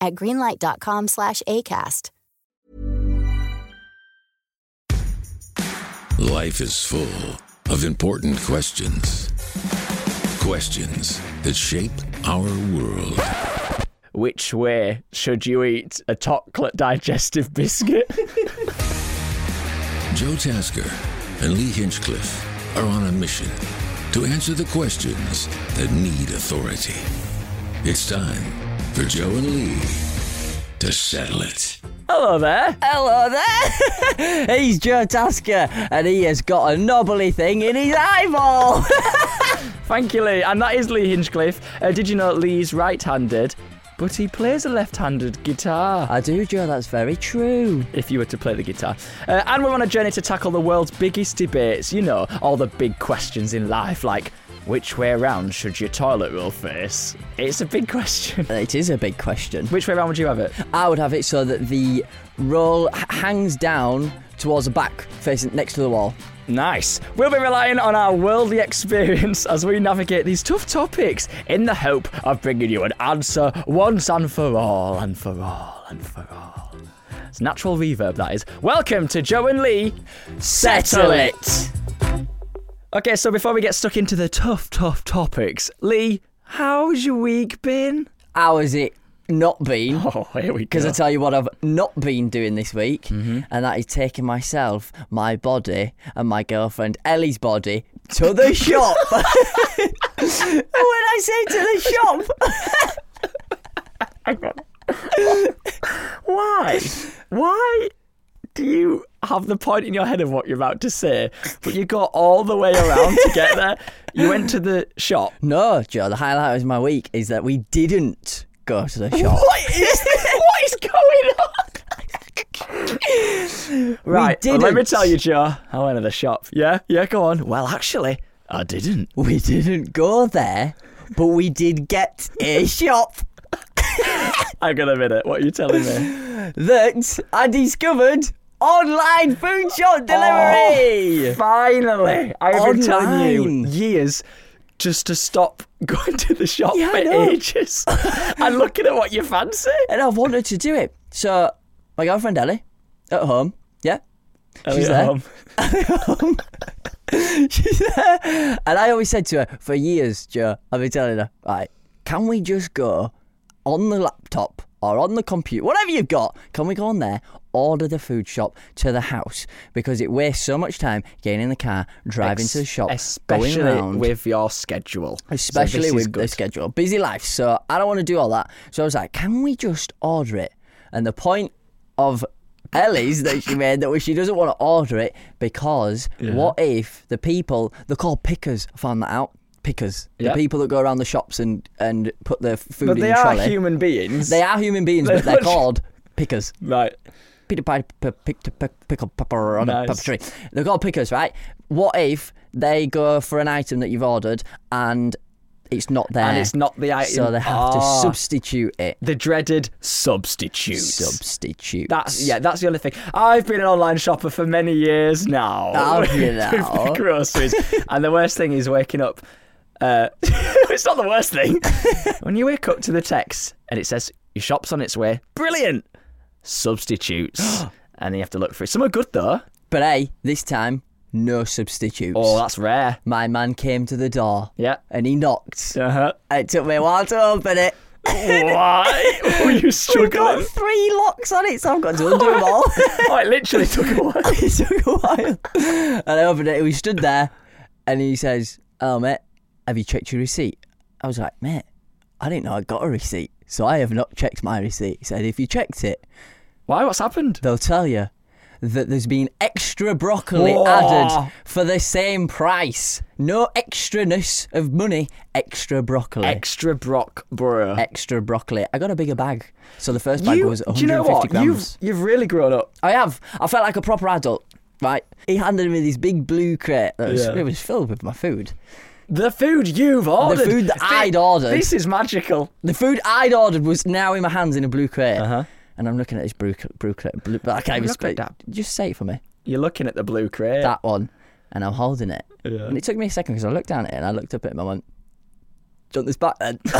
at greenlight.com slash ACAST. Life is full of important questions. Questions that shape our world. Which way should you eat a chocolate digestive biscuit? Joe Tasker and Lee Hinchcliffe are on a mission to answer the questions that need authority. It's time for Joe and Lee to settle it. Hello there. Hello there. He's Joe Tasker, and he has got a knobbly thing in his eyeball. Thank you, Lee. And that is Lee Hinchcliffe. Uh, did you know Lee's right-handed, but he plays a left-handed guitar? I do, Joe. That's very true. if you were to play the guitar. Uh, and we're on a journey to tackle the world's biggest debates. You know, all the big questions in life, like which way around should your toilet roll face? It's a big question. It is a big question. Which way around would you have it? I would have it so that the roll h- hangs down towards the back, facing next to the wall. Nice. We'll be relying on our worldly experience as we navigate these tough topics in the hope of bringing you an answer once and for all, and for all, and for all. It's natural reverb, that is. Welcome to Joe and Lee. Settle it! Okay, so before we get stuck into the tough, tough topics, Lee, how's your week been? How has it not been? Oh, here we go. Because I tell you what I've not been doing this week, mm-hmm. and that is taking myself, my body, and my girlfriend Ellie's body to the shop. when I say to the shop, Why? Why do you have the point in your head of what you're about to say, but you got all the way around to get there? You went to the shop. no, Joe. The highlight of my week is that we didn't go to the shop. What is what is going on? right, well, let me tell you, Joe. I went to the shop. Yeah, yeah, go on. Well, actually, I didn't. We didn't go there, but we did get a shop I'm gonna admit. What are you telling me? that I discovered online food shop oh, delivery. Finally, I have been telling you years just to stop going to the shop Yeah, for ages and looking at what you fancy. and I've wanted to do it. So my girlfriend Ellie at home, yeah, Elliot she's there. home. she's there, and I always said to her for years, Joe, I've been telling her, right, can we just go on the laptop or on the computer, whatever you've got, can we go on there, order the food shop to the house because it wastes so much time getting in the car, driving to the shop, especially going around. with your schedule. Especially is with the schedule. Busy life, so I don't want to do all that. So I was like, can we just order it? And the point of Ellie's that she made that she doesn't want to order it because what if the people they're called pickers? I found that out. Pickers, Yeah. the people that go around the shops and and put their food But in they the are trolley. human beings. They are human beings, but they're called pickers. right. Peter Piper picked a pickle pepper on Nice. a pepper tree. They're called pickers, right? What if they go for an item that you've ordered and it's not there? And it's not the item. So they have to Ah, substitute it. the dreaded substitute. Substitute. That's yeah. That's the only thing. I've been an online shopper for many years now. Have you now? groceries, and the worst thing is waking up. Uh, it's not the worst thing. when you wake up to the text and it says your shop's on its way. Brilliant. Substitutes, and then you have to look for it. Some are good though. But hey, this time, no substitutes. Oh, that's rare. My man came to the door Yeah. and he knocked. Uh huh. It took me a while to open it. Why were you We've got three locks on it, so I've got to undo them all. oh, it literally took a while. it took a while. And I opened it. We stood there, and he says, "Oh, mate, have you checked your receipt?" I was like, "Mate, I didn't know I got a receipt, so I have not checked my receipt." He said, "If you checked it, Why? What's happened? they'll tell you that there's been extra broccoli Whoa. added for the same price. No extraness of money, extra broccoli." Extra Brock, bro. Extra broccoli. I got a bigger bag, so the first bag You, was do 150 you know what? grams. You've you've really grown up. I have. I felt like a proper adult. Right. He handed me this big blue crate that was, Yeah. it was filled with my food. The food you've ordered. The food that Thi- I'd ordered. This is magical. The food I'd ordered was now in my hands in a blue crate. Uh-huh. And I'm looking at this blue, blue crate. Blue, I can't even Look speak. Just say it for me. You're looking at the blue crate. That one. And I'm holding it. Yeah. And it took me a second because I looked down at it and I looked up at him and I went, want this back then?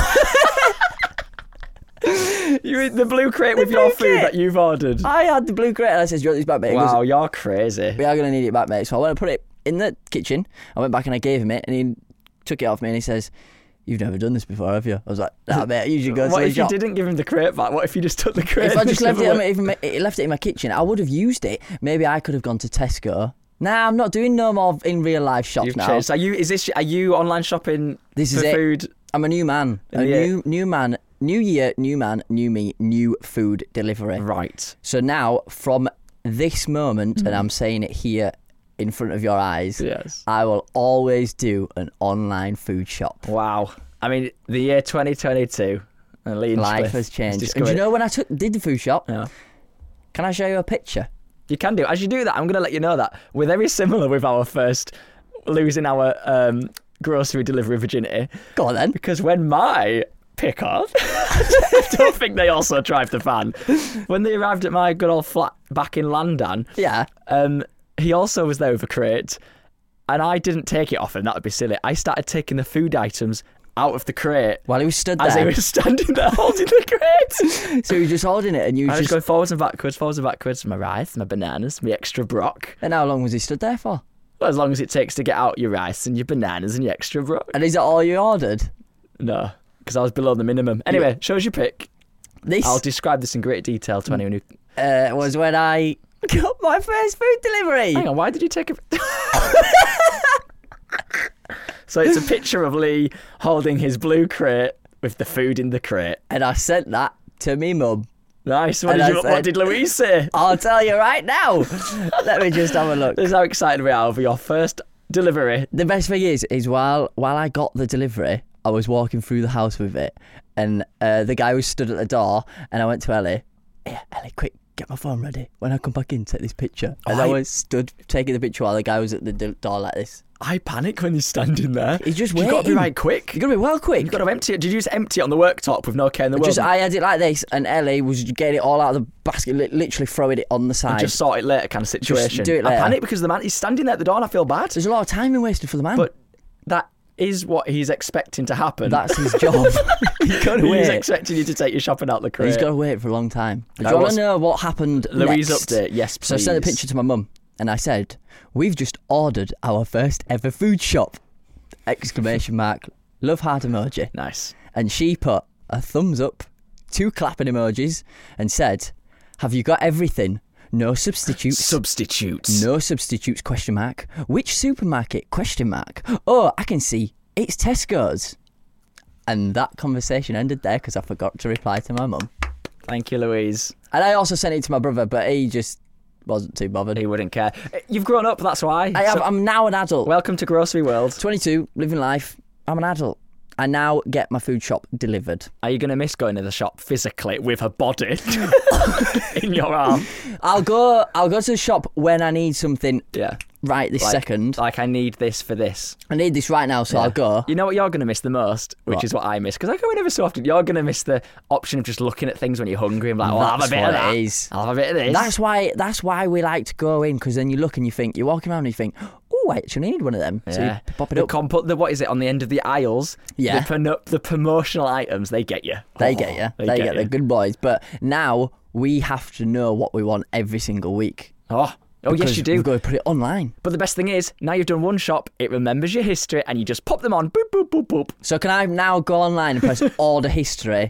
You eat the blue crate with your blue food crate. that you've ordered. I had the blue crate and I said, Do you want this back, mate? He goes, Wow, you're crazy. we are going to need it back, mate. So I went and put it in the kitchen. I went back and I gave him it, and he took it off me and he says, "You've never done this before, have you?" I was like, "Nah, mate. I usually go to What the if you shop." didn't give him the crate back? What if you just took the crate? If I and just left it, in my, even ma- left it in my kitchen, I would have used it. Maybe I could have gone to Tesco. Nah, I'm not doing no more in real life shops You've now. changed. Are you? Is this? Are you online shopping This for is it. food? I'm a new man. A Yeah. new new man. New year, new man, new me, new food delivery. Right. So now, from this moment, and mm. I'm saying it here in front of your eyes, Yes. I will always do an online food shop. Wow. I mean, the year 2022. And Life has changed. And do you know when I took did the food shop? Yeah. Can I show you a picture? You can do. As you do that, I'm going to let you know that we're very similar with our first losing our um, grocery delivery virginity. Go on then. Because when my pickup, I don't think they also drive the van. When they arrived at my good old flat back in Landan, Yeah. um, he also was there with a crate, and I didn't take it off him. That would be silly. I started taking the food items out of the crate While he was stood there. as he was standing there holding the crate. so he was just holding it, and you I was just. going forwards and backwards, forwards and backwards. My rice, my bananas, my extra brock. And how long was he stood there for? Well, as long as it takes to get out your rice and your bananas and your extra brock. And is that all you ordered? No, because I was below the minimum. Anyway, shows your pick. This I'll describe this in great detail to anyone who. uh, was when I got my first food delivery. Hang on, why did you take a? so it's a picture of Lee holding his blue crate with the food in the crate. And I sent that to me mum. Nice. What did, you, what did Louise say? I'll tell you right now. Let me just have a look. This is how excited we are over your first delivery. The best thing is, is while while I got the delivery, I was walking through the house with it, and uh, the guy was stood at the door, and I went to Ellie. Yeah, Ellie, quick, get my phone ready. When I come back in, take this picture. Oh, and I I- was stood taking the picture while the guy was at the door like this. I panic when he's standing there. He's just You've got to be right quick. You gotta be well quick. You've got to empty it. Did you just empty it on the worktop with no care in the world? Just I had it like this, and Ellie was getting it all out of the basket, literally throwing it on the side. just sort it later kind of situation. do it I panic because the man he's standing there at the door and I feel bad. There's a lot of time being wasted for the man. But is what he's expecting to happen. that's his job. He's got to he's expecting you to take your shopping out the crate. He's got to wait for a long time. Do I you want to know what happened Louise next? update, yes, So I sent a picture to my mum, and I said, "We've just ordered our first ever food shop!" Exclamation mark. Love heart emoji. Nice. And she put a thumbs up, two clapping emojis, and said, "Have you got everything? No substitutes." Substitutes. no substitutes? Question mark. Which supermarket? Question mark. Oh, I can see. It's Tesco's. And that conversation ended there because I forgot to reply to my mum. Thank you, Louise. And I also sent it to my brother, but he just wasn't too bothered. He wouldn't care. Uh, you've grown up, that's why. I am, So- I'm now an adult. welcome to Grocery World. 22, living life. I'm an adult. I now get my food shop delivered. Are you going to miss going to the shop physically with a body in your arm? I'll go. I'll go to the shop when I need something Yeah. Right this Like- second. Like, I need this for this. I need this right now, so I'll go. You know what you're going to miss the most, which What? is what I miss, because I go in every so often. You're going to miss the option of just looking at things when you're hungry and like, oh, I'll have a bit of that. is. I'll have a bit of this. That's why. That's why we like to go in because then you look and you think you're walking around and you think, oh, I actually need one of them. So yeah. you pop it the up. compo- the what is it on the end of the aisles? Yeah. The, prono- the promotional items they get you. they Oh, get you. They, get, the you. good boys. But now we have to know what we want every single week. Oh. Oh yes, you do. We've got to put it online. But the best thing is, now you've done one shop, it remembers your history, and you just pop them on. Boop boop boop boop. So can I now go online and press order history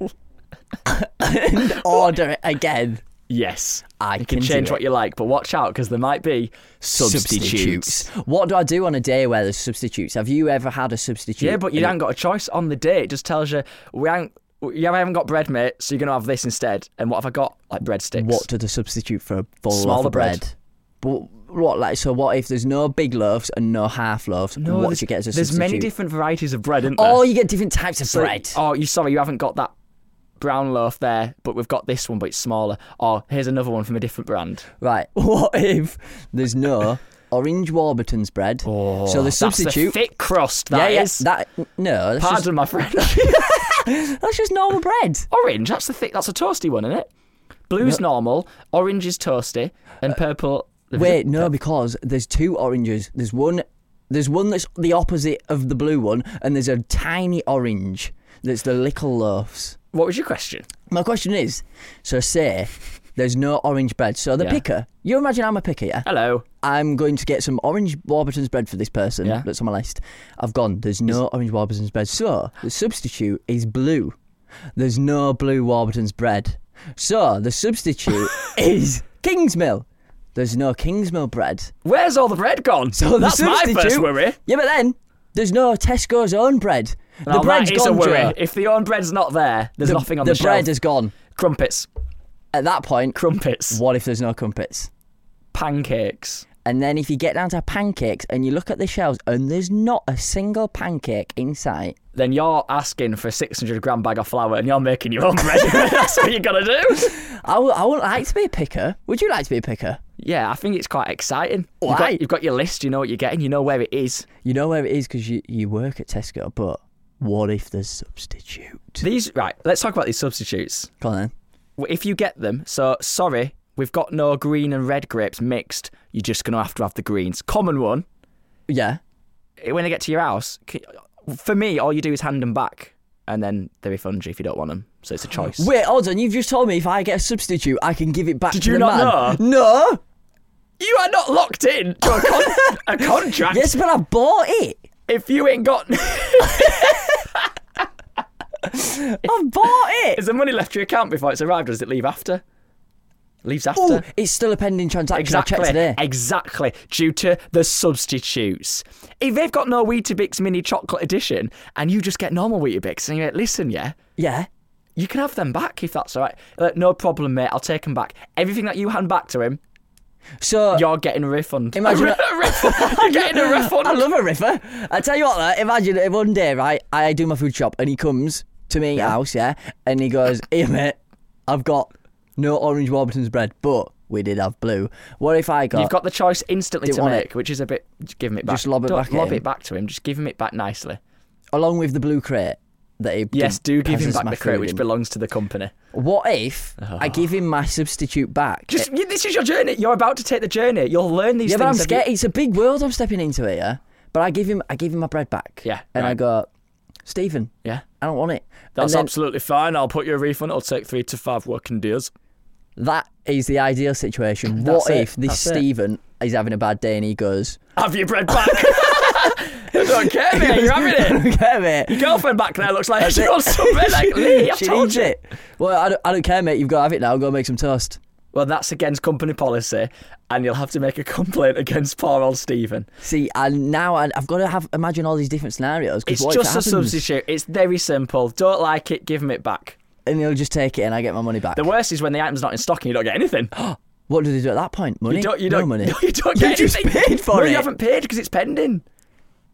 and order it again. Yes, I you can can change what you like, but watch out because there might be substitutes. What do I do on a day where there's substitutes? Have you ever had a substitute? Yeah, but you haven't got a choice on the day. It just tells you we haven't. You haven't got bread, mate, so you're gonna have this instead. And what have I got? Like breadsticks. What do the substitute for a loaf Smaller of bread? bread. But what like so? What if there's no big loaves and no half loaves? No, what there's, do you get as a there's substitute? many different varieties of bread, isn't oh, there? Oh, you get different types of So- bread. Oh, you sorry, you haven't got that brown loaf there, but we've got this one, but it's smaller. Or here's another one from a different brand. Right. What if there's no orange Warburton's bread? Oh, so the that's the substitute. thick crust. yeah, That yeah, is. that no, that's Pardon my friend. that's just normal bread. Orange. That's the thick. That's a toasty one, isn't it? Blue's normal. Orange is toasty, and uh, purple. Wait, no, because there's two oranges. There's one. There's one that's the opposite of the blue one, and there's a tiny orange that's the little loaves. What was your question? My question is, so say there's no orange bread. So the Yeah. picker, you imagine I'm a picker, yeah? Hello. I'm going to get some orange Warburton's bread for this person Yeah. that's on my list. I've gone, there's no orange Warburton's bread. So the substitute is blue. There's no blue Warburton's bread. So the substitute is Kingsmill. There's no Kingsmill bread. Where's all the bread gone? So that's my first worry. Yeah, but then there's no Tesco's own bread. The bread's that is gone, a worry. Joe. If the own bread's not there, there's The, nothing on the, the, bread shelf. is gone. Crumpets. At that point, Crumpets. what if there's no crumpets? Pancakes. And then if you get down to pancakes and you look at the shelves and there's not a single pancake in sight, Then you're asking for a 600 gram bag of flour and you're making your own bread. That's what you got to do. I w- I wouldn't like to be a picker. Would you like to be a picker? Yeah, I think it's quite exciting. You've Why? got, you've got your list, you know what you're getting, you know where it is. You know where it is because you, you work at Tesco, but what if there's substitute? These, right, let's talk about these substitutes. Go on then. If you get them, so sorry, we've got no green and red grapes mixed, you're just going to have to have the greens. Common one, Yeah. when they get to your house, for me, all you do is hand them back and then they refund you if you don't want them. So it's a choice. Wait, hold on. You've just told me if I get a substitute, I can give it back Did to you the not man. No. You are not locked in to a, con- a contract. Yes, but I bought it. If you ain't got. I've bought it. Is the money left to your account before it's arrived or does it leave after? Leaves after. it's still a pending transaction. Exactly. I checked today. Exactly. Due to the substitutes. If they've got no Weetabix mini chocolate edition and you just get normal Weetabix and you're like, listen, yeah, Yeah. you can have them back if that's all right. Like, no problem, mate. I'll take them back. Everything that you hand back to him, So you're getting a refund. Imagine a, a refund. You're getting a refund. I love a riffer. I tell you what, though, imagine if one day, right, I do my food shop and he comes to me house, yeah, and he goes, "Here, mate, I've got no orange Warburton's bread, but we did have blue. What if I got? You've got the choice instantly to want it. make, which is a bit. Just give him it back. Just lob it Don't back lob him. it back to him. Just give him it back nicely. along with the blue crate that he Yes, do give him back the crate which in. belongs to the company. What if oh. I give him my substitute back? Just you- this is your journey. You're about to take the journey. You'll learn these yeah, but I'm scared. It's a big world I'm stepping into here. But I give him, I give him my bread back. Yeah, and I right. go, Stephen, Yeah, I don't want it. that's then absolutely fine. I'll put you a refund. It'll take three to five working days. That is the ideal situation. That's what it, if this that's. Stephen is having a bad day and he goes, Have your bread back. I don't care, mate. You're having it. "Get me." Your girlfriend back there looks like That's she it. wants some bread. Like Lee, I she told needs you. it. Well, I don't, I don't care, mate. You've got to have it now. Go make some toast. Well, that's against company policy, and you'll have to make a complaint against poor old Stephen. See, and now I, I've got to have imagine all these different scenarios. 'cause It's what if just it a happens? substitute. It's very simple. Don't like it, give him it back. And he'll just take it, and I get my money back. The worst is when the item's not in stock and you don't get anything. what do they do at that point? Money? You don't. You no don't. money. No, you don't You get just anything. paid for no, it. you haven't paid because it's pending.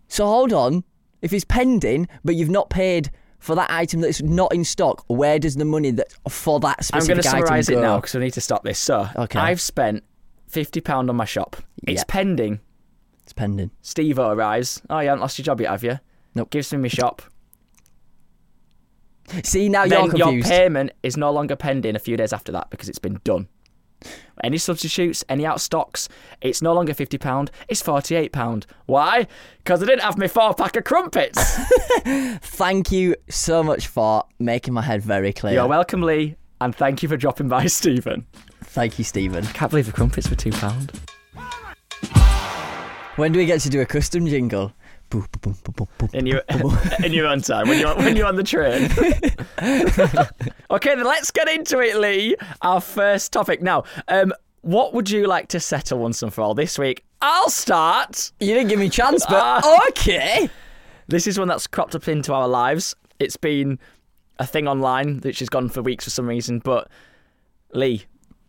So hold on. If it's pending, but you've not paid for that item that's not in stock, where does the money that for that I'm going to summarise it now because we need to stop this. So, Okay. I've spent fifty pound on my shop. It's pending. It's pending. Steve arrives. Oh, you haven't lost your job yet, have you? Nope. Gives me my shop. See, now then you're your confused. payment is no longer pending a few days after that because it's been done. Any substitutes, any out stocks, it's no longer fifty pound. It's forty eight pound. Why? Because I didn't have my four pack of crumpets. Thank you so much for making my head very clear. You're welcome, Lee, and thank you for dropping by, Stephen. Thank you, Stephen. Can't believe the crumpets were two pound. When do we get to do a custom jingle? In your in your own time when you're when you're on the train. okay, then let's get into it, Lee. Our first topic now. Um, what would you like to settle once and for all this week? I'll start. You didn't give me a chance, but Ah. okay. This is one that's cropped up into our lives. It's been a thing online which has gone for weeks for some reason. But Lee,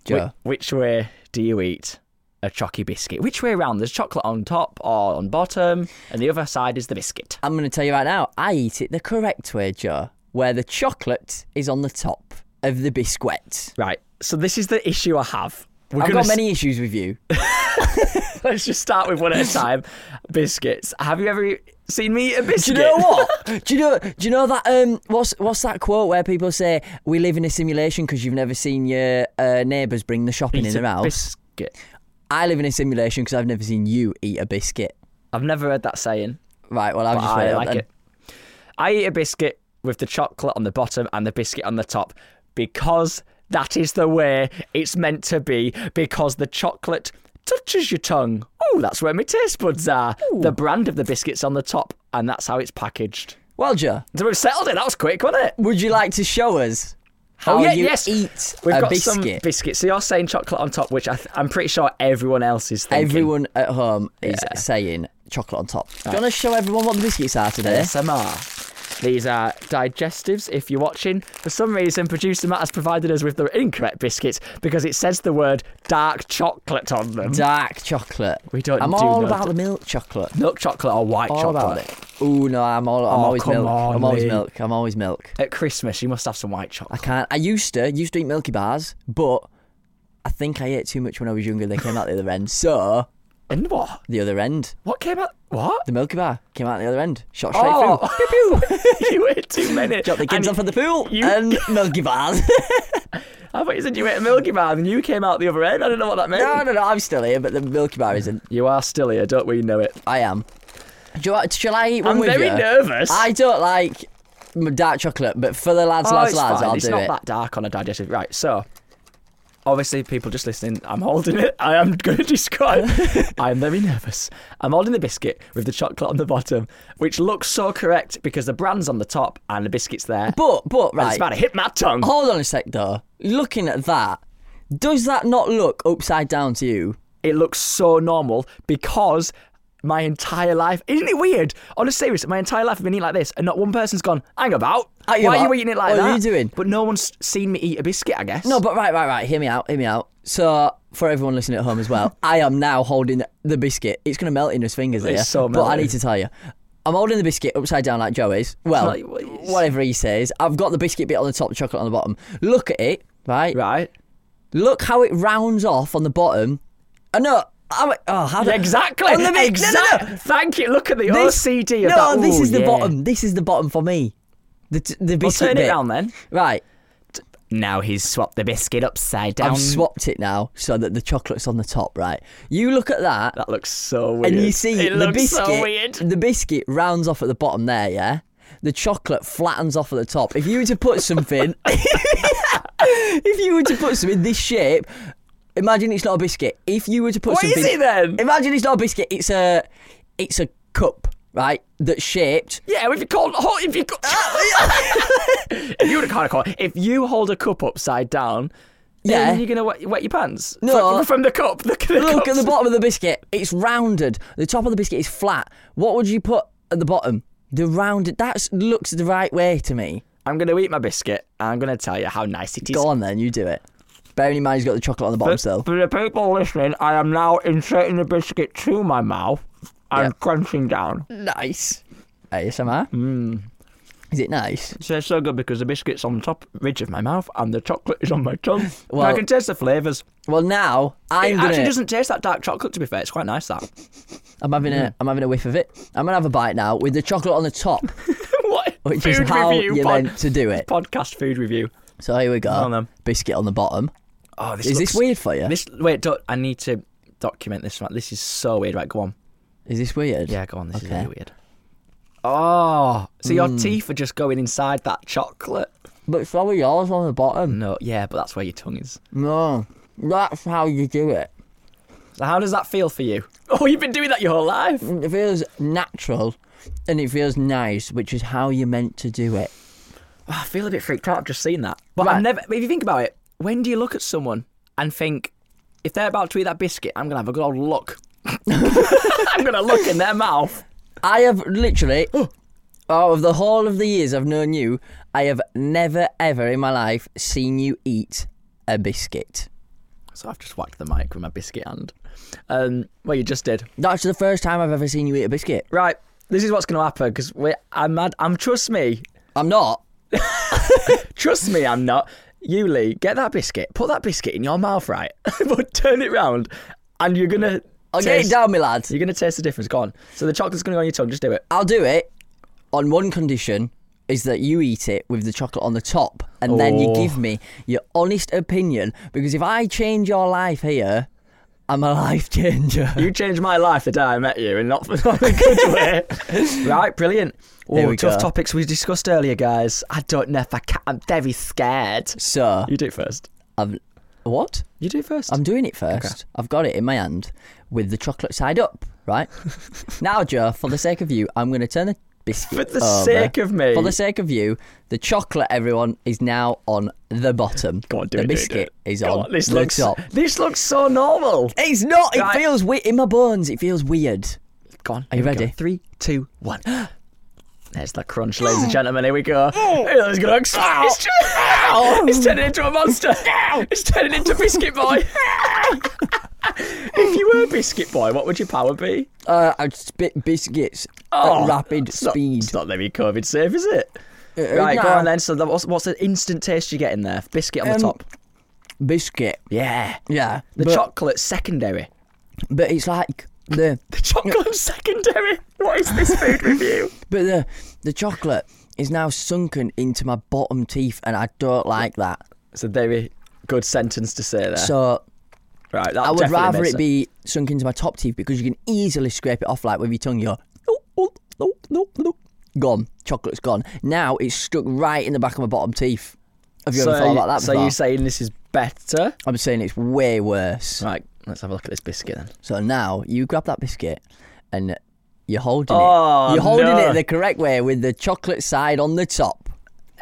whi- which way do you eat a chocky biscuit? Which way around? There's chocolate on top or on bottom, and the other side is the biscuit. I'm going to tell you right now, I eat it the correct way, Joe, where the chocolate is on the top of the biscuit. Right. So this is the issue I have. We're I've gonna got many issues with you. Let's just start with one at a time. Biscuits. Have you ever seen me eat a biscuit? Do you know what? do you know? Do you know that? Um, what's what's that quote where people say we live in a simulation because you've never seen your uh, neighbours bring the shopping Eat in a their house? biscuit. I live in a simulation because I've never seen you eat a biscuit. I've never heard that saying. Right. Well, I've but just read I like then. it. I eat a biscuit with the chocolate on the bottom and the biscuit on the top because that is the way it's meant to be. Because the chocolate touches your tongue. Oh, that's where my taste buds are. The brand of the biscuit's on the top, and that's how it's packaged. Well, Joe, So we've settled it. That was quick, wasn't it? would you like to show us how oh yeah, you yes. eat We've a got biscuit? some biscuits. So you're saying chocolate on top, which I th- I'm pretty sure everyone else is thinking. Everyone at home is Yeah. saying chocolate on top. Do you want to show everyone what the biscuits are today? ASMR. These are digestives. If you're watching, for some reason, producer Matt has provided us with the incorrect biscuits because it says the word dark chocolate on them. Dark chocolate. We don't I'm do all about the milk chocolate. Milk chocolate or white All chocolate. about it. Ooh no, I'm all. I'm Oh, always come milk. on, I'm always Lee. milk. I'm always milk. At Christmas, you must have some white chocolate. I can't. I used to used to eat Milky Bars, but I think I ate too much when I was younger. They came out the other end. So And what? the other end, What came out? What? the Milky Bar came out the other end. Shot straight Oh, through. you ate two many. Dropped the kids And off at the pool you- and Milky Bars. I thought you said you ate a Milky Bar and you came out the other end. I don't know what that meant. no, no, no. I'm still here, but the Milky Bar isn't. You are still here, don't we know it? I am. Do you want, shall I eat one I'm with very you? nervous. I don't like dark chocolate, but for the lads, Oh, lads, lads, fine. I'll it's do not that dark on a digestive. Right, so obviously people just listening, I'm holding it. I am going to describe. I'm very nervous. I'm holding the biscuit with the chocolate on the bottom, which looks so correct because the brand's on the top and the biscuit's there. But, but, And It's about to hit my tongue. Hold on a sec, though. Looking at that, does that not look upside down to you? It looks so normal because my entire life, isn't it weird? On a serious, my entire life I've been eating like this, and not one person's gone. Hang about. Hang Why are you eating it like What that? What are you doing? But no one's seen me eat a biscuit. I guess. No, but right, right, right. Hear me out. Hear me out. So, for everyone listening at home as well, I am now holding the biscuit. It's going to melt in his fingers here. It's so But I need to tell you, I'm holding the biscuit upside down like Joe is. Well, Like, what is- whatever he says. I've got the biscuit bit on the top, the chocolate on the bottom. Look at it, right? right. Look how it rounds off on the bottom. I know. I'm, oh, how do exactly. On the exactly. No, no, no. Thank you. Look at the This- OCD of no, that. this Ooh, is the yeah. bottom. This is the bottom for me. The t- the We'll biscuit turn bit. it round then. Right. Now he's swapped the biscuit upside down. I've swapped it now so that the chocolate's on the top. Right. You look at that. That looks so weird. and you see it the looks biscuit. so weird. The biscuit rounds off at the bottom there, yeah. The chocolate flattens off at the top. If you were to put something, if you were to put something in this shape, imagine it's not a biscuit. If you were to put What is something, it then? Imagine it's not a biscuit. It's a, it's a cup, right? That's shaped. Yeah, if you call hold, if you ah! if you would kind of call it, if you hold a cup upside down, Yeah. then you're gonna wet, wet your pants. No. from, from the cup. Look at the Look at the bottom of the biscuit. It's rounded. The top of the biscuit is flat. What would you put at the bottom? The rounded. That looks the right way to me. I'm gonna eat my biscuit. and I'm gonna tell you how nice it is. Go on then, you do it. Bearing in mind he's got the chocolate on the bottom For, still. for the people listening, I am now inserting the biscuit to my mouth and Yeah. crunching down. Nice. ASMR. Mm. Is it nice? So it's so good because the biscuit's on the top ridge of my mouth and the chocolate is on my tongue. Well- I can taste the flavours. Well, now I'm It gonna. actually doesn't taste that dark chocolate. To be fair, it's quite nice. That. I'm having a. I'm having a whiff of it. I'm gonna have a bite now with the chocolate on the top, what? which food is how review you're pod- meant to do it. podcast food review. So here we go. on then. Biscuit on the bottom. Oh, this Is looks, this weird for you? This wait, I need to document this. This is so weird. Right, go on. Is this weird? Yeah, go on. This is Okay. really weird. Oh, so your Mm. teeth are just going inside that chocolate? But so are yours on the bottom. No, yeah, but that's where your tongue is. No, that's how you do it. So how does that feel for you? Oh, you've been doing that your whole life. It feels natural and it feels nice, which is how you're meant to do it. I feel a bit freaked out. I've just seen that. But Right. I've never. If you think about it, when do you look at someone and think, if they're about to eat that biscuit, I'm gonna have a good old look. I'm gonna look in their mouth. I have literally, out of the whole of the years I've known you, I have never ever in my life seen you eat a biscuit. So I've just whacked the mic with my biscuit hand. Um, well, you just did. That's the first time I've ever seen you eat a biscuit. Right. This is what's going to happen because I'm mad. I'm trust me. I'm not. Trust me, I'm not. You, Lee, get that biscuit. Put that biscuit in your mouth, right? but turn it round, and you're gonna. I'll get it taste- down, me lad. You're gonna taste the difference. Go on. So the chocolate's gonna go on your tongue. Just do it. I'll do it on one condition is that you eat it with the chocolate on the top and then you Oh. give me your honest opinion because if I change your life here, I'm a life changer. You changed my life the day I met you, and not for not a good way. right, brilliant. Here Oh, we tough go. topics we discussed earlier, guys. I don't know if I can. I'm very scared. So, You do it first. I've, what? You do it first. I'm doing it first. I've got it in my hand with the chocolate side up, right? now, Joe, for the sake of you, I'm going to turn the biscuit For the over. sake of me. For the sake of you, the chocolate, everyone, is now on the bottom. Go on, do the it. do it, do biscuit it. is Go on, This the looks. top. This looks so normal. It's not. It Right. feels weird in my bones. It feels weird. Go on. Are you ready? Three, two, one. There's that crunch, ladies and gentlemen. Here we go. Oh. It's gonna explode. It's, it's turning into a monster. It's turning into Biscuit Boy. if you were Biscuit Boy, what would your power be? Uh, I'd spit biscuits Oh, at rapid it's not- speed. It's not very COVID safe, is it? Uh, right, go on then. So, the, what's, what's the instant taste you get in there? Biscuit on the Um, top. Biscuit. Yeah. Yeah. The but, chocolate secondary. But it's like the The chocolate secondary. What is this food review? but the the chocolate is now sunken into my bottom teeth, and I don't like that. It's a very good sentence to say there. So right, that I would rather it be sunk into my top teeth because you can easily scrape it off like with your tongue. You're no, no, no, no, no. gone. Chocolate's gone. Now it's stuck right in the back of my bottom teeth. Have you so, ever thought about that so before? you're saying this is better? I'm saying it's way worse. Right, let's have a look at this biscuit then. So now you grab that biscuit and you're holding Oh, it. You're holding no. it the correct way with the chocolate side on the top.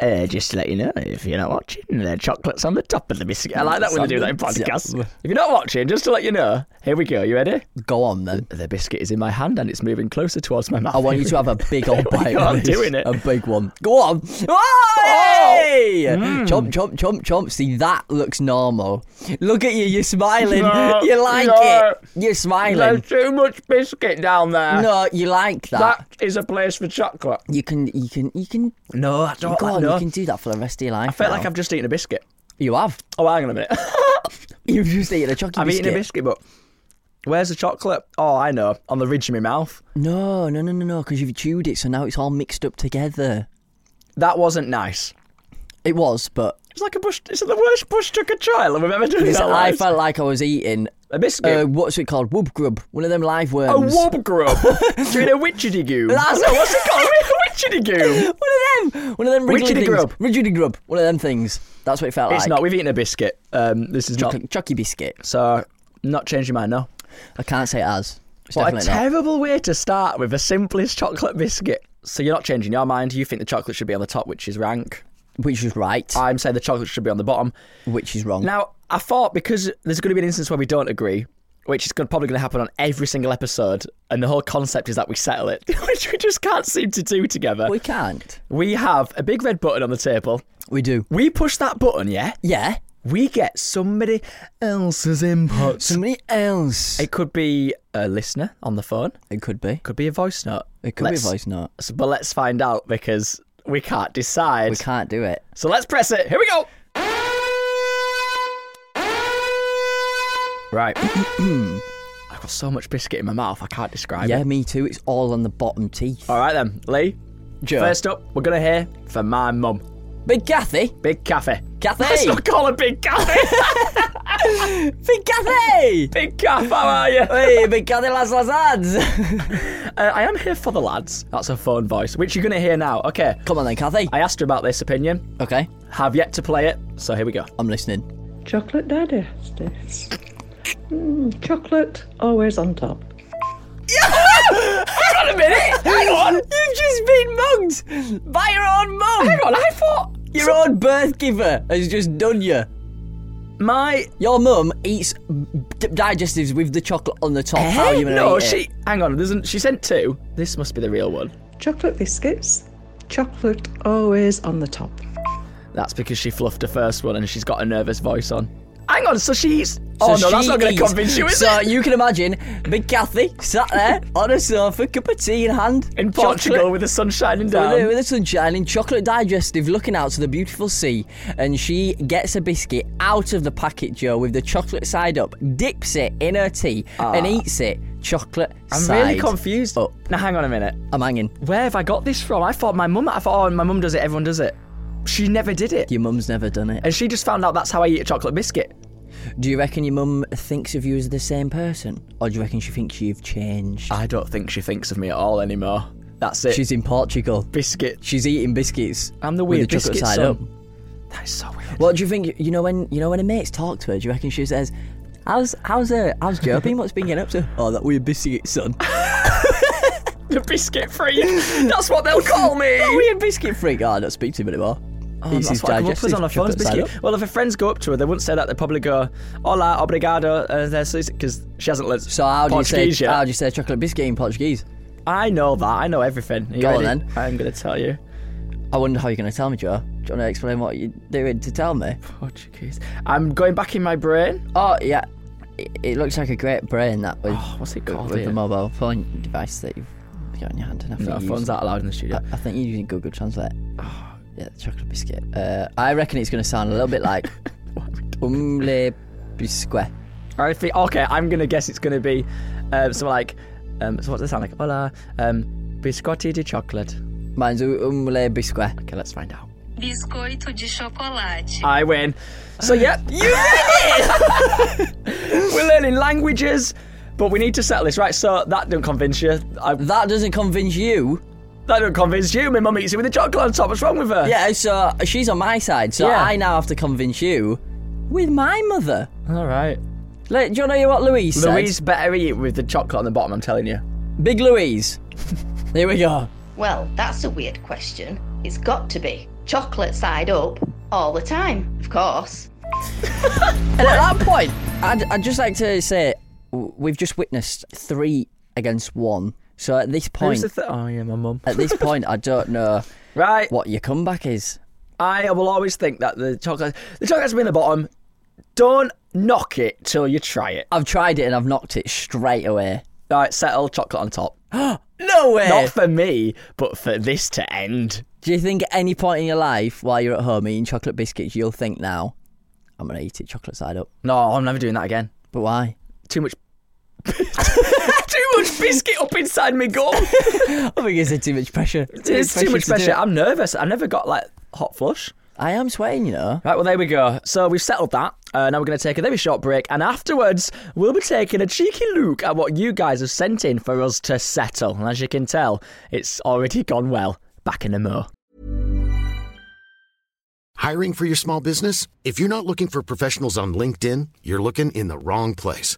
Uh, just to let you know, if you're not watching, the chocolate's on the top of the biscuit. I like that when they do that in podcasts. If you're not watching, just to let you know, here we go. You ready? Go on then. The biscuit is in my hand and it's moving closer towards my mouth. I want you to have a big old bite. I'm doing it. A big one. Go on. Oh, Hey! Chomp, chomp, chomp, chomp. See, that looks normal. Look at you. You're smiling. No, you like no. it. You're smiling. There's too much biscuit down there. No, you like that. That is a place for chocolate. You can, you can, you can. No, I don't Go on, know. you can do that for the rest of your life. I felt now. like I've just eaten a biscuit. You have. Oh, hang on a minute. You've just eaten a chocolate I've biscuit. eaten a biscuit, but where's the chocolate? Oh, I know. On the ridge of my mouth. No, no, no, no, no. Because you've chewed it, so now it's all mixed up together. That wasn't nice. It was, but It's like a bush. It's the worst bush tucker trial we've ever done in because our I felt like I was eating. A biscuit. Uh, what's it called? Whoop grub. One of them live worms. a wob grub. Do you know witchity goom? That's- no, what's it called? witchity goom. One of them. One of them things. grub. Richardy grub. One of them things. That's what it felt It's like. It's not. We've eaten a biscuit. Um, this is not. Chucky, biscuit. So, not changing mine. No. I can't say it as. It's What a definitely not. terrible way to start with the simplest chocolate biscuit. So you're not changing your mind. You think the chocolate should be on the top, which is rank. Which is right. I'm saying the chocolate should be on the bottom. which is wrong. Now, I thought because there's going to be an instance where we don't agree, which is probably going to happen on every single episode, and the whole concept is that we settle it, which we just can't seem to do together. we can't. We have a big red button on the table. We do. We push that button, yeah? Yeah. We get somebody else's input. Somebody else. It could be a listener on the phone. It could be. Could be a voice note. It could Let's- be a voice note. But let's find out because we can't decide. We can't do it. So let's press it. Here we go. Right. I've got so much biscuit in my mouth, I can't describe Yeah, it. me too. It's all on the bottom teeth. All right then, Lee. Joe. First up, we're gonna hear from my mum. Big Kathy. Big Cafe. Kathy. Let's not call her Big Cafe. Big Kathy. Big Cafe, how are you? hey, Big Kathy, lads, lads, lads. Uh, I am here for the lads. That's a phone voice, which you're gonna hear now. Okay. Come on then, Kathy. I asked her about this opinion. Okay, Have yet to play it, so here we go. I'm listening. Chocolate Daddy has this. Mm, chocolate always on top. Hang on a minute. Hang on. You've just been mugged by your own mum. Hang on. I thought Your own birth giver has just done you. my. Your mum eats d- digestives with the chocolate on the top. How are you gonna no, eat it? she. Hang on. There's an, she sent two. This must be the real one. Chocolate biscuits. Chocolate always on the top. That's because she fluffed her first one and she's got a nervous voice on. Hang on. So she's. Oh So no, that's not going to convince you, is so it? you can imagine Big Kathy sat there on a sofa, cup of tea in hand, In chocolate- Portugal with the sun shining With down. the, with the sun shining, chocolate digestive, looking out to the beautiful sea, and she gets a biscuit out of the packet, Joe, with the chocolate side up, dips it in her tea, and eats it chocolate Ah. I'm really confused. up. Now hang on a minute. I'm hanging. Where have I got this from? I thought my mum. I thought, oh, my mum does it. Everyone does it. She never did it, Your mum's never done it. and she just found out that's how I eat a chocolate biscuit. Do you reckon your mum thinks of you as the same person, or do you reckon she thinks you've changed? I don't think she thinks of me at all anymore. That's it. She's in Portugal. biscuit. She's eating biscuits. I'm the with weird chocolate biscuit side son. up. That is so weird. What do you think? You know when you know when her mates talk to her. Do you reckon she says, "How's how's uh, how's Joe been? What's been getting up to?" Oh, that weird biscuit son. The biscuit freak. That's what they'll call me. that weird biscuit freak. Oh, I don't speak to him anymore. Oh, that's what I come up with on her phone's chocolate biscuit. Well, if her friends go up to her, they wouldn't say that. They'd probably go, "Hola, obrigado," uh, because she hasn't learned So how do you say Portuguese yet. how do you say chocolate biscuit in Portuguese? I know that. I know everything. Are you Go on then. I'm going to tell you. I wonder how you're going to tell me, Joe. Do you want to explain what you're doing to tell me? Portuguese. I'm going back in my brain. Oh yeah, it, it looks like a great brain that with Oh, what's it called with here? the mobile phone device that you've got in your hand. And I No, phone's that allowed in the studio. I, I think you're using Google Translate. Oh. Yeah, the chocolate biscuit. Uh, I reckon it's going to sound a little bit like umle biscuit. I think okay. I'm gonna guess it's gonna be um, something like um, so what does it sound like? Hola, um, biscotti di chocolate. Mine's umle biscuit. Okay, let's find out. Biscoito de chocolate. I win. So yeah, you win it. We're learning languages, but we need to settle this right. So that didn't convince you. I, That doesn't convince you. That don't convince you. My mum eats it with the chocolate on top. What's wrong with her? Yeah, so uh, she's on my side. So Yeah. I now have to convince you with my mother. All right. Like, do you know what Louise said? Louise better eat with the chocolate on the bottom. I'm telling you. Big Louise. Here we go. Well, that's a weird question. It's got to be. Chocolate side up all the time, of course. And at that point, I'd, I'd just like to say w- we've just witnessed three against one. So at this point, the th- oh yeah, my mum. at this point, I don't know Right. what your comeback is. I will always think that the chocolate, the chocolate has been be the bottom. Don't knock it till you try it. I've tried it and I've knocked it straight away. All right, settle chocolate on top. No way. Not for me, but for this to end. Do you think at any point in your life while you're at home eating chocolate biscuits, you'll think now, I'm gonna eat it chocolate side up? No, I'm never doing that again. But why? Too much. too much biscuit up inside me gum. I think it's too much pressure. It's too much to pressure. I'm nervous. I never got like hot flush. I am sweating, you know. Right, well, there we go. So we've settled that. Uh, now we're going to take a very short break, and afterwards, we'll be taking a cheeky look at what you guys have sent in for us to settle. And as you can tell, it's already gone well. Back in a mo. Hiring for your small business? If you're not looking for professionals on LinkedIn, you're looking in the wrong place.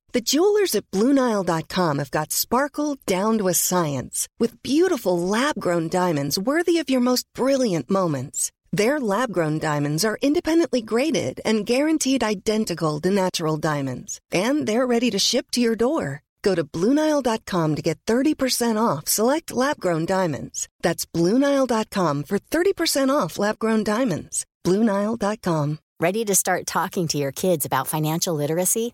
The jewelers at BlueNile.com have got sparkle down to a science with beautiful lab grown diamonds worthy of your most brilliant moments. Their lab grown diamonds are independently graded and guaranteed identical to natural diamonds, and they're ready to ship to your door. Go to BlueNile.com to get 30% off select lab grown diamonds. That's BlueNile.com for 30% off lab grown diamonds. BlueNile.com. Ready to start talking to your kids about financial literacy?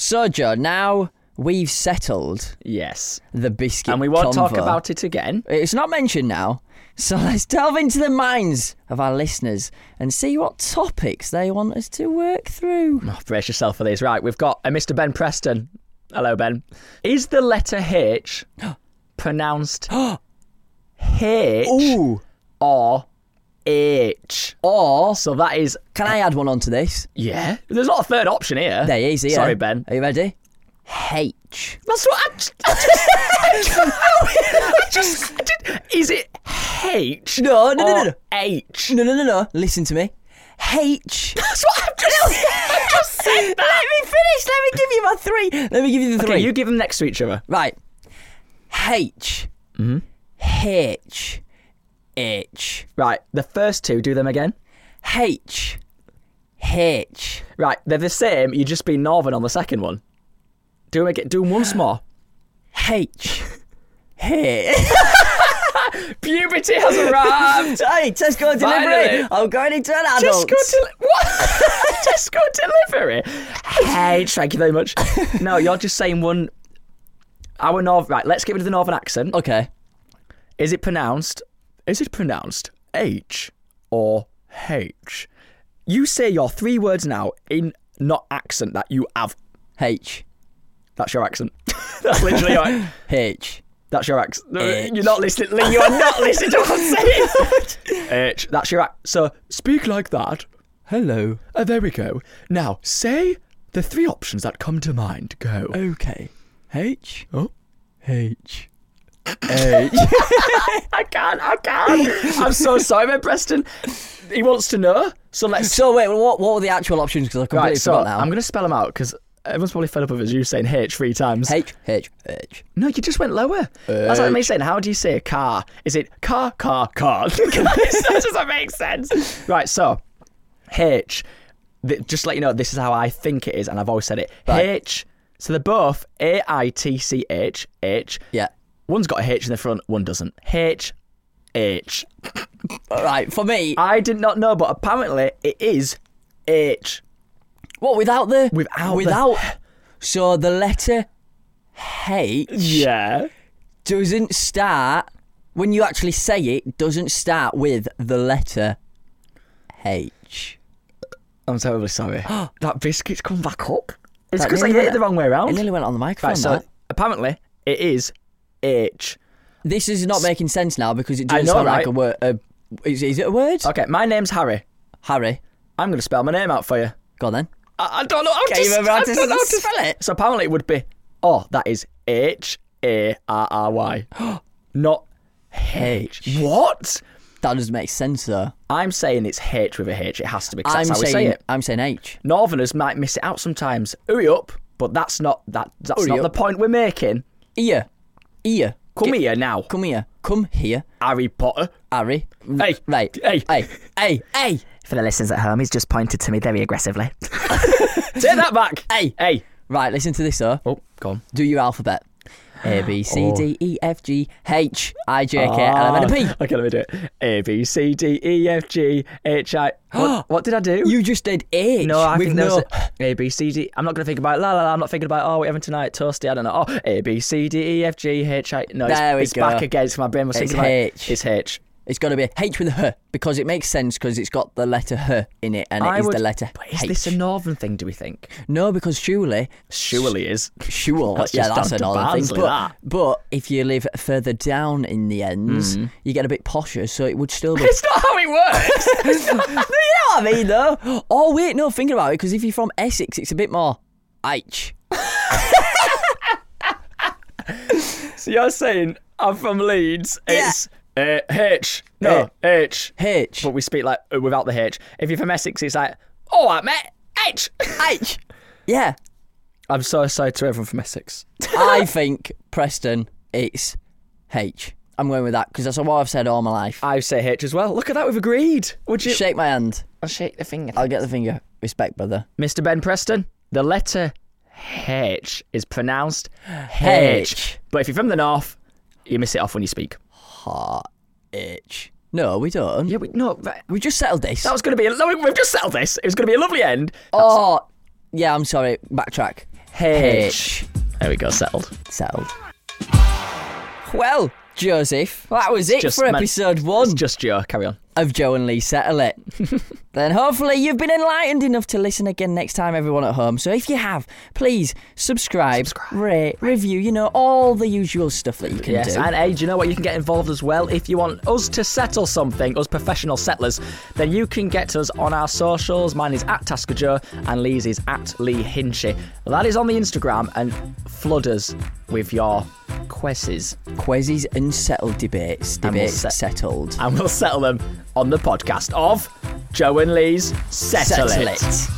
So, Joe, now we've settled Yes. the biscuit And we won't talk convo. about it again. It's not mentioned now. So let's delve into the minds of our listeners and see what topics they want us to work through. Oh, brace yourself for these. Right, we've got a Mr. Ben Preston. Hello, Ben. Is the letter H pronounced H Ooh. or H? Or So that is, can I add one onto this? yeah. There's not a third option here. There is. here. Sorry, Ben. Are you ready? H. That's what I just. I just, I just, I did, is it H? No, no, no, no, no. H. No, no, no, no. Listen to me. H. That's what I've just, I've just said Let me finish. Let me give you my three. Let me give you the three. Okay, you give them next to each other. Right. H. Mm-hmm. H. H. Right, the first two, do them again. H. H. Right, they're the same. You just be northern on the second one. Do them again. Do them once more. H. H. Puberty has arrived. Hey, Tesco delivery. Finally. I'm going into an adult. Tesco deli- what? Tesco delivery. Hey, thank you very much. No, you're just saying one. Our north. Right, let's get rid of the northern accent. Okay. Is it pronounced? Is it pronounced H or H? You say your three words now in not accent that you have. H. That's your accent. That's literally your. H. That's your accent. H. You're not listening. You are not listening to what I'm saying. H. That's your. accent. So speak like that. Hello. Uh, there we go. Now say the three options that come to mind. Go. Okay. H. Oh. H. H. I can't. I can't. I'm so sorry, man, Preston. He wants to know. So let's. so wait, what what were the actual options? Because I completely Right. So forgot now. I'm going to spell them out because everyone's probably fed up of us you saying H three times. H. H. H. No, you just went lower. That's like me saying, how do you say a car? Is it car, car, car? that doesn't make sense. Right, so H. th- Just to let you know, this is how I think it is, and I've always said it. Right. H. So they're both A I T C H H. Yeah. One's got a H in the front, one doesn't. H. H. All right. For me, I did not know, but apparently it is H. what without the Without the- without. So the letter H Yeah. doesn't start when you actually say it. Doesn't start with the letter H. I'm terribly sorry. that biscuit's come back up. It's That because I nearly hit it the wrong way around. It nearly went on the microphone. Right, so that. apparently it is H. This is not making sense now because it I doesn't know, sound like a word. A, is, is it a word? Okay, my name's Harry. Harry, I'm going to spell my name out for you. go on then. I, I don't know how Can to, you remember how I to don't know how to spell it? So apparently it would be, oh, that is H A R R Y, not H. What? That doesn't make sense though. I'm saying it's H with a H. It has to be. 'cause I'm that's how we saying say it. I'm saying H. Northerners might miss it out sometimes. Hurry up! But that's not that. That's Hurry not the up. point we're making. Here, here. Come Get- here now, Come here. Come here, Harry Potter. Harry. Hey, Right. hey. Hey. Hey. Hey. For the listeners at home, he's just pointed to me very aggressively. Take that back. Hey. Hey. Right. Listen to this though. Oh, go on. Do your alphabet. A B C D E F G H I J K L M N P. Ah, Okay, let me do it. A B C D E F G H I. What, what did I do? You just did H. no, I with think no. a B C D. I'm not going to think about la la la. I'm not thinking about oh, what having tonight toasty. I don't know. Oh, A B C D E F G H I. No, it's, There we it's go. back again. It's my brain was It's thinking about It's H. It's got to be a H with a H because it makes sense because it's got the letter H in it and it I is would, the letter But is H. this a northern thing? Do we think? No, because surely, Surely is. sure, That's yeah, that's down to another thing. But, that. but if you live further down in the ends, mm-hmm. you get a bit posher, so it would still be. It's not how it works. you know what I mean, though? Oh wait, no, thinking about it, because if you're from Essex, it's a bit more H. so you're saying I'm from Leeds. Yeah. It's uh, H. No, H. H. But we speak like uh, without the H. If you're from Essex, it's like, all right, mate, H. H. Yeah, I'm so sorry to everyone from Essex. I think Preston, it's H. I'm going with that because that's what I've said all my life. I say H as well. Look at that, we've agreed. Would you? Shake my hand. I'll shake the finger. I'll get the finger. Respect, brother. Mr. Ben Preston, the letter H is pronounced H. H. But if you're from the north, you miss it off when you speak. Heart itch. No, we don't. Yeah, we, no, that We just settled this. that was going to be. A, no, we've just settled this. It was going to be a lovely end. oh, yeah. I'm sorry. Backtrack. H. There we go, settled. Settled. Well, Joseph, that was it just for meant- episode one It's just Joe. Carry on. Of Joe and Lee Settle It. then hopefully you've been enlightened enough to listen again next time, everyone at home. So if you have, please subscribe, rate, review, you know, all the usual stuff that you can Yes, do. and hey, do you know what? You can get involved as well. If you want us to settle something, us professional settlers, then you can get us on our socials. Mine is at Tasker Joe, and Lee's is at Lee Hinchy. That is on the Instagram, and flood us with your quizzes, Quizzes and settled debates. And we'll Debates set- settled. and we'll settle them on the podcast of Joe and Lee's Settle, Settle it. it.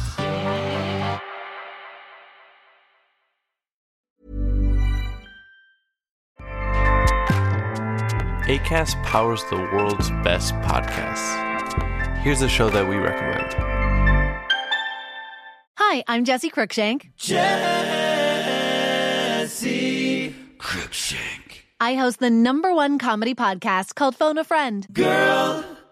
ACAST powers the world's best podcasts. Here's a show that we recommend. Hi, I'm Jesse Cruikshank. Jesse Cruikshank. I host the number one comedy podcast called Phone a Friend. Girl,